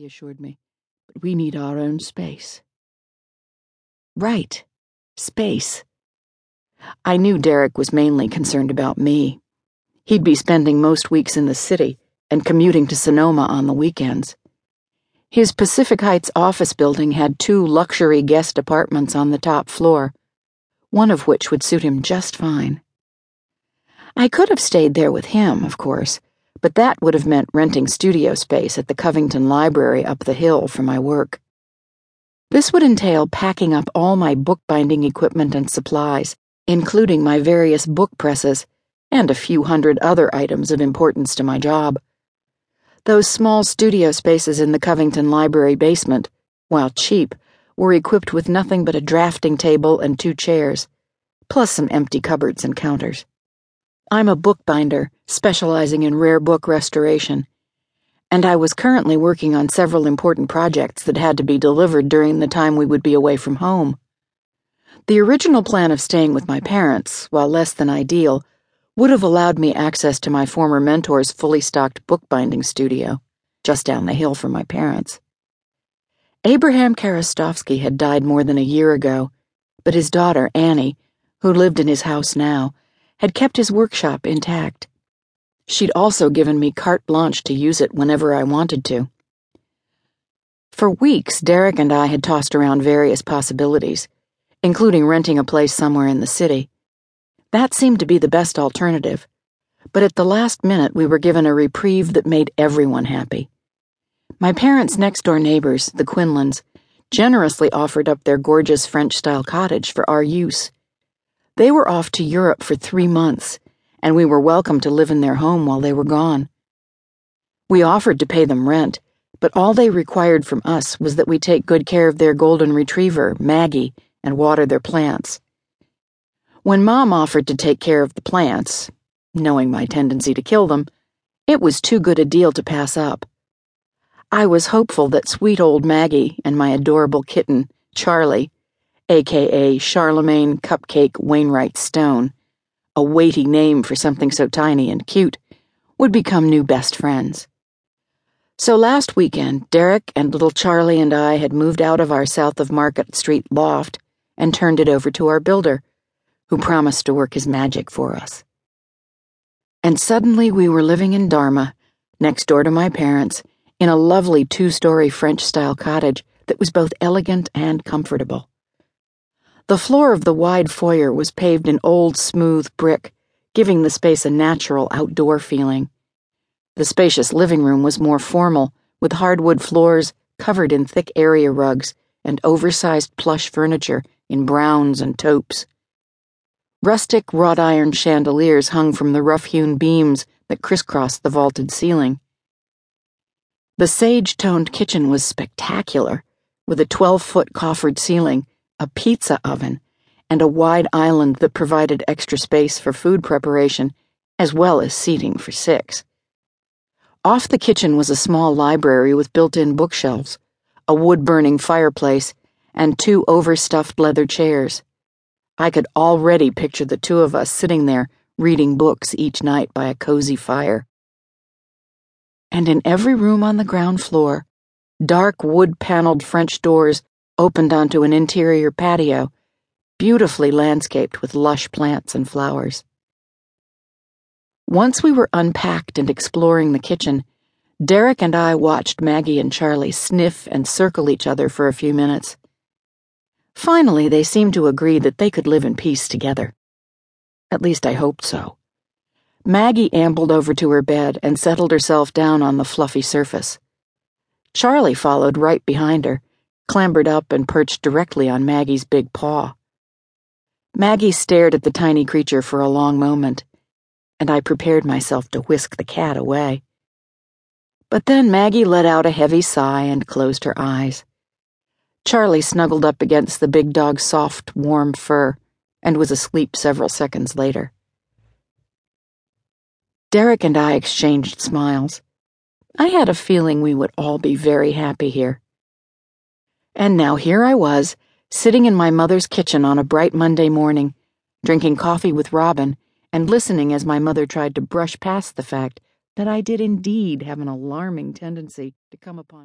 he assured me. But we need our own space. Right. Space. I knew Derek was mainly concerned about me. He'd be spending most weeks in the city and commuting to Sonoma on the weekends. His Pacific Heights office building had two luxury guest apartments on the top floor, one of which would suit him just fine. I could have stayed there with him, of course, but that would have meant renting studio space at the Covington Library up the hill for my work. This would entail packing up all my bookbinding equipment and supplies, including my various book presses and a few hundred other items of importance to my job. Those small studio spaces in the Covington Library basement, while cheap, were equipped with nothing but a drafting table and two chairs, plus some empty cupboards and counters. I'm a bookbinder specializing in rare book restoration, and I was currently working on several important projects that had to be delivered during the time we would be away from home. The original plan of staying with my parents, while less than ideal, would have allowed me access to my former mentor's fully stocked bookbinding studio, just down the hill from my parents. Abraham Karastovsky had died more than a year ago, but his daughter, Annie, who lived in his house now, had kept his workshop intact. She'd also given me carte blanche to use it whenever I wanted to. For weeks, Derek and I had tossed around various possibilities, including renting a place somewhere in the city. That seemed to be the best alternative, but at the last minute we were given a reprieve that made everyone happy. My parents' next door neighbors, the Quinlans, generously offered up their gorgeous French style cottage for our use. They were off to Europe for three months, and we were welcome to live in their home while they were gone. We offered to pay them rent, but all they required from us was that we take good care of their golden retriever, Maggie, and water their plants. When Mom offered to take care of the plants, knowing my tendency to kill them, it was too good a deal to pass up. I was hopeful that sweet old Maggie and my adorable kitten, Charlie, aka Charlemagne Cupcake Wainwright Stone, a weighty name for something so tiny and cute, would become new best friends. So last weekend, Derek and little Charlie and I had moved out of our south of Market Street loft and turned it over to our builder, who promised to work his magic for us. And suddenly we were living in Dharma, next door to my parents, in a lovely two story French style cottage that was both elegant and comfortable. The floor of the wide foyer was paved in old, smooth brick, giving the space a natural outdoor feeling. The spacious living room was more formal, with hardwood floors covered in thick area rugs and oversized plush furniture in browns and taupes. Rustic wrought iron chandeliers hung from the rough hewn beams that crisscrossed the vaulted ceiling. The sage toned kitchen was spectacular, with a 12 foot coffered ceiling a pizza oven, and a wide island that provided extra space for food preparation, as well as seating for six. Off the kitchen was a small library with built in bookshelves, a wood burning fireplace, and two overstuffed leather chairs. I could already picture the two of us sitting there reading books each night by a cozy fire. And in every room on the ground floor, dark wood paneled French doors opened onto an interior patio, beautifully landscaped with lush plants and flowers. Once we were unpacked and exploring the kitchen, Derek and I watched Maggie and Charlie sniff and circle each other for a few minutes. Finally, they seemed to agree that they could live in peace together. At least I hoped so. Maggie ambled over to her bed and settled herself down on the fluffy surface. Charlie followed right behind her clambered up and perched directly on Maggie's big paw. Maggie stared at the tiny creature for a long moment, and I prepared myself to whisk the cat away. But then Maggie let out a heavy sigh and closed her eyes. Charlie snuggled up against the big dog's soft, warm fur and was asleep several seconds later. Derek and I exchanged smiles. I had a feeling we would all be very happy here. And now here I was, sitting in my mother's kitchen on a bright Monday morning, drinking coffee with Robin, and listening as my mother tried to brush past the fact that I did indeed have an alarming tendency to come upon.